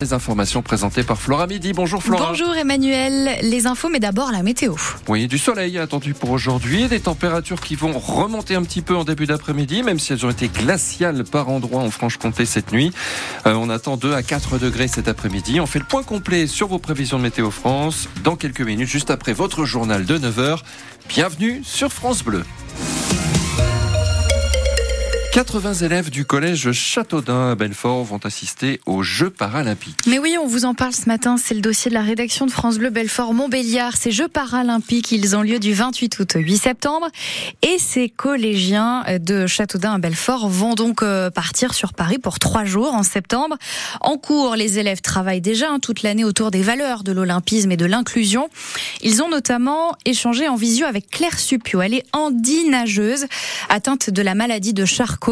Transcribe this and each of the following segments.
Les informations présentées par Flora Midi. Bonjour Flora. Bonjour Emmanuel. Les infos, mais d'abord la météo. Oui, du soleil attendu pour aujourd'hui, des températures qui vont remonter un petit peu en début d'après-midi, même si elles ont été glaciales par endroits en Franche-Comté cette nuit. Euh, on attend 2 à 4 degrés cet après-midi. On fait le point complet sur vos prévisions de météo France dans quelques minutes, juste après votre journal de 9h. Bienvenue sur France Bleu. 80 élèves du collège Châteaudun à Belfort vont assister aux Jeux paralympiques. Mais oui, on vous en parle ce matin. C'est le dossier de la rédaction de France Bleu Belfort Montbéliard. Ces Jeux paralympiques, ils ont lieu du 28 août au 8 septembre. Et ces collégiens de Châteaudun à Belfort vont donc euh, partir sur Paris pour trois jours en septembre. En cours, les élèves travaillent déjà hein, toute l'année autour des valeurs de l'olympisme et de l'inclusion. Ils ont notamment échangé en visio avec Claire Supio. Elle est handinageuse, atteinte de la maladie de Charcot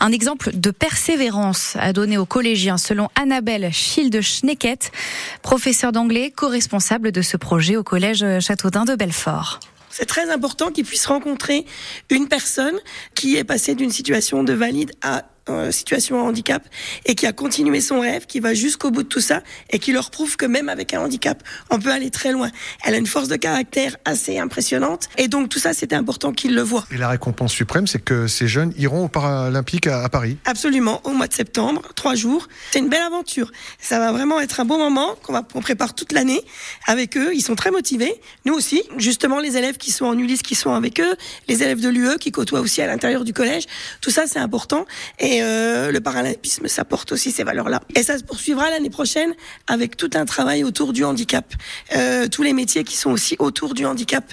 un exemple de persévérance à donner aux collégiens selon Annabelle Schilde-Schneckett, professeure d'anglais, co-responsable de ce projet au collège Châteaudun de Belfort. C'est très important qu'ils puissent rencontrer une personne qui est passée d'une situation de valide à euh, situation de handicap et qui a continué son rêve, qui va jusqu'au bout de tout ça et qui leur prouve que même avec un handicap, on peut aller très loin. Elle a une force de caractère assez impressionnante et donc tout ça, c'était important qu'ils le voient. Et la récompense suprême, c'est que ces jeunes iront aux Paralympiques à, Paris Absolument, au mois de septembre, trois jours. C'est une belle aventure. Ça va vraiment être un bon moment qu'on va, on prépare toute l'année avec eux. Ils sont très motivés. Nous aussi, justement, les élèves qui sont en Ulysse, qui sont avec eux, les élèves de l'UE qui côtoient aussi à l'intérieur du collège. Tout ça, c'est important. Et et euh, le paralympisme, ça porte aussi ces valeurs-là. Et ça se poursuivra l'année prochaine avec tout un travail autour du handicap. Euh, tous les métiers qui sont aussi autour du handicap.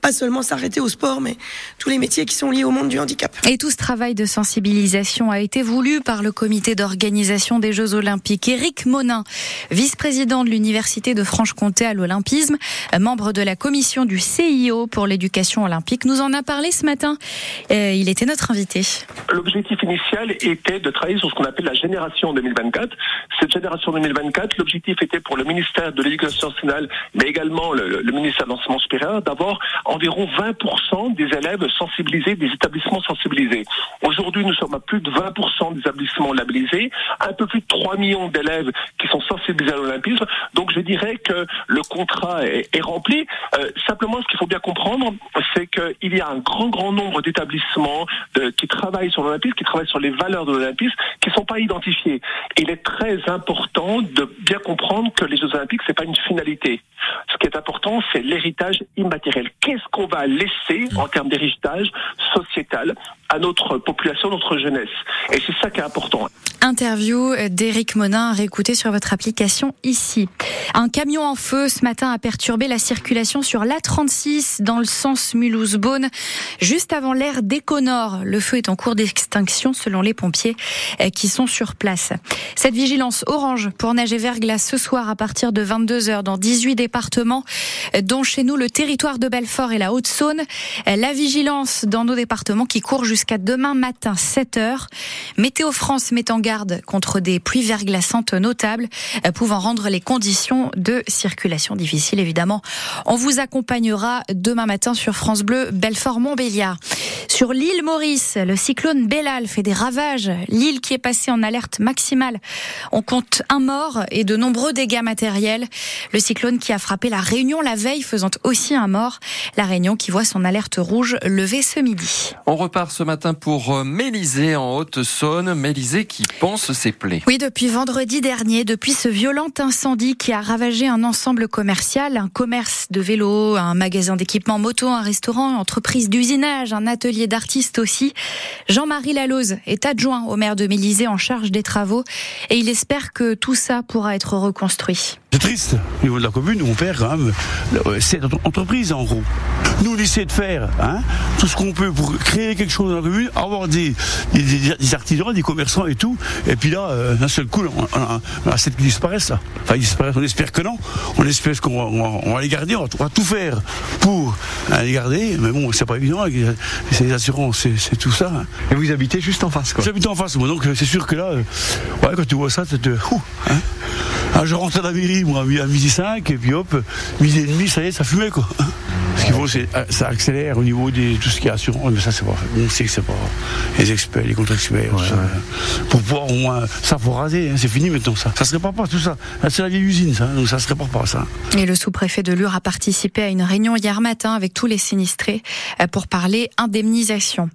Pas seulement s'arrêter au sport, mais tous les métiers qui sont liés au monde du handicap. Et tout ce travail de sensibilisation a été voulu par le comité d'organisation des Jeux Olympiques. Éric Monin, vice-président de l'Université de Franche-Comté à l'Olympisme, membre de la commission du CIO pour l'éducation olympique, nous en a parlé ce matin. Euh, il était notre invité. L'objectif initial était de travailler sur ce qu'on appelle la génération 2024. Cette génération 2024, l'objectif était pour le ministère de l'Éducation nationale, mais également le, ministère de l'Enseignement supérieur, d'avoir environ 20% des élèves sensibilisés, des établissements sensibilisés. Aujourd'hui, nous sommes à plus de 20% des établissements labellisés, un peu plus de 3 millions d'élèves qui sont sensibilisés à l'olympisme. Donc je dirais que le contrat est, rempli. Euh, simplement, ce qu'il faut bien comprendre, c'est qu'il y a un grand, grand nombre d'établissements qui travaillent sur l'olympisme, qui travaillent sur les valeurs de qui ne sont pas identifiés. Il est très important de bien comprendre que les Jeux Olympiques, c'est pas une finalité. Ce qui est important, c'est l'héritage immatériel. Qu'est-ce qu'on va laisser en termes d'héritage sociétal à notre population, notre jeunesse Et c'est ça qui est important. Interview d'Éric Monin, réécouté sur votre application ici. Un camion en feu ce matin a perturbé la circulation sur l'A36 dans le sens Mulhouse-Beaune, juste avant l'ère d'Econor. Le feu est en cours d'extinction selon les pompiers euh, qui sont sur place. Cette vigilance orange pour neige et verglas ce soir à partir de 22h dans 18 départements, dont chez nous le territoire de Belfort et la Haute-Saône. La vigilance dans nos départements qui court jusqu'à demain matin 7h. Météo France met en garde contre des pluies verglaçantes notables euh, pouvant rendre les conditions de circulation difficiles. Évidemment, on vous accompagnera demain matin sur France Bleu Belfort-Montbéliard. Sur l'île Maurice, le cyclone Bellal fait des ravages. L'île qui est passée en alerte maximale. On compte un mort et de nombreux dégâts matériels. Le cyclone qui a frappé la Réunion la veille, faisant aussi un mort. La Réunion qui voit son alerte rouge levée ce midi. On repart ce matin pour euh, Mélisée en Haute-Saône. Mélisée qui pense ses plaies. Oui, depuis vendredi dernier, depuis ce violent incendie qui a ravagé un ensemble commercial, un commerce de vélos, un magasin d'équipement moto, un restaurant, une entreprise d'usinage, un atelier d'artistes aussi. Jean-Marie Laloze est adjoint au maire de Mélisée en charge des travaux et il espère que tout ça pourra être reconstruit. C'est triste. Au niveau de la commune, on perd quand même cette entreprise en gros. Nous, on essaie de faire hein, tout ce qu'on peut pour créer quelque chose dans la commune, avoir des, des, artisans, des commerçants et tout. Et puis là, euh, d'un seul coup, on, a, cette qui disparaissent là. Enfin, ils disparaissent, on espère que non. On espère qu'on va, les garder, on va, tout faire pour hein, les garder. Mais bon, c'est pas évident. C'est les assurances, c'est tout ça. Hein. Et vous habitez juste en face, quoi J'habite en face, moi. Donc c'est sûr que là, euh, ouais, quand tu vois ça, tu te. Hein je rentre à la mairie, moi, à midi 5, et puis hop, midi et demi, ça y est, ça fumait, quoi. Ce qu'il faut, c'est ça accélère au niveau de tout ce qui est assurance. Mais ça, c'est pas. On sait que c'est pas les experts, les contre-experts. Pour pouvoir au moins. Ça, faut raser. Hein, c'est fini maintenant, ça. Ça se répare pas, tout ça. C'est la vieille usine, ça. Donc ça se répare pas, ça. Et le sous-préfet de Lure a participé à une réunion hier matin avec tous les sinistrés euh, pour parler indemnisation.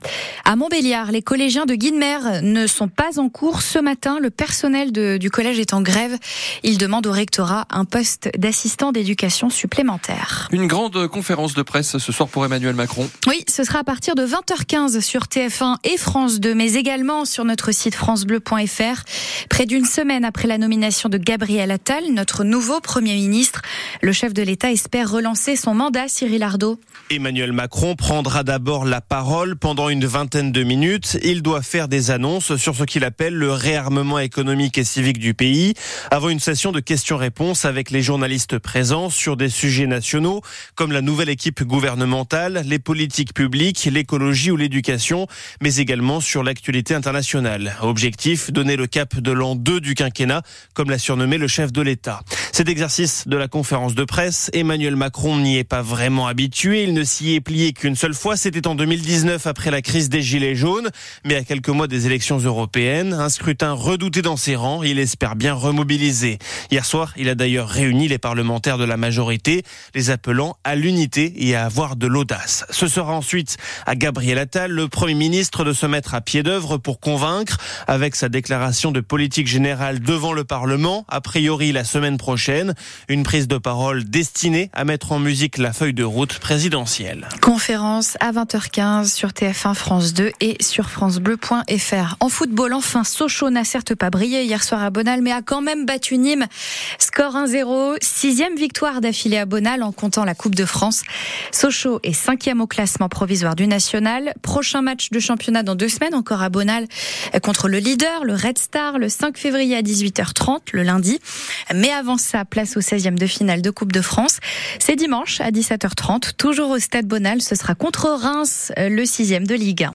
À Montbéliard, les collégiens de Guinemer ne sont pas en cours ce matin. Le personnel de, du collège est en grève. Il demande au rectorat un poste d'assistant d'éducation supplémentaire. Une grande conférence de presse ce soir pour Emmanuel Macron. Oui, ce sera à partir de 20h15 sur TF1 et France 2, mais également sur notre site francebleu.fr. Près d'une semaine après la nomination de Gabriel Attal, notre nouveau Premier ministre, le chef de l'État espère relancer son mandat, Cyril Ardo. Emmanuel Macron prendra d'abord la parole pendant une vingtaine de minutes. Il doit faire des annonces sur ce qu'il appelle le réarmement économique et civique du pays, avant une session de questions-réponses avec les journalistes présents sur des sujets nationaux comme la nouvelle équipe gouvernementale, les politiques publiques, l'écologie ou l'éducation, mais également sur l'actualité internationale. Objectif, donner le cap de l'an 2 du quinquennat, comme l'a surnommé le chef de l'État. Cet exercice de la conférence de presse, Emmanuel Macron n'y est pas vraiment habitué. Il ne s'y est plié qu'une seule fois. C'était en 2019 après la crise des Gilets jaunes. Mais à quelques mois des élections européennes, un scrutin redouté dans ses rangs, il espère bien remobiliser. Hier soir, il a d'ailleurs réuni les parlementaires de la majorité, les appelant à l'unité et à avoir de l'audace. Ce sera ensuite à Gabriel Attal, le Premier ministre, de se mettre à pied d'œuvre pour convaincre, avec sa déclaration de politique générale devant le Parlement, a priori la semaine prochaine, une prise de parole destinée à mettre en musique la feuille de route présidentielle. Conférence à 20h15 sur TF1 France 2 et sur francebleu.fr. En football, enfin, Sochaux n'a certes pas brillé hier soir à Bonal, mais a quand même battu Nîmes. Score 1-0, sixième victoire d'affilée à Bonal en comptant la Coupe de France. Sochaux est cinquième au classement provisoire du national. Prochain match de championnat dans deux semaines, encore à Bonal, contre le leader, le Red Star, le 5 février à 18h30, le lundi. Mais avant ça, place au 16e de finale de Coupe de France. C'est dimanche à 17h30, toujours au Stade Bonal. Ce sera contre Reims, le sixième de Ligue 1.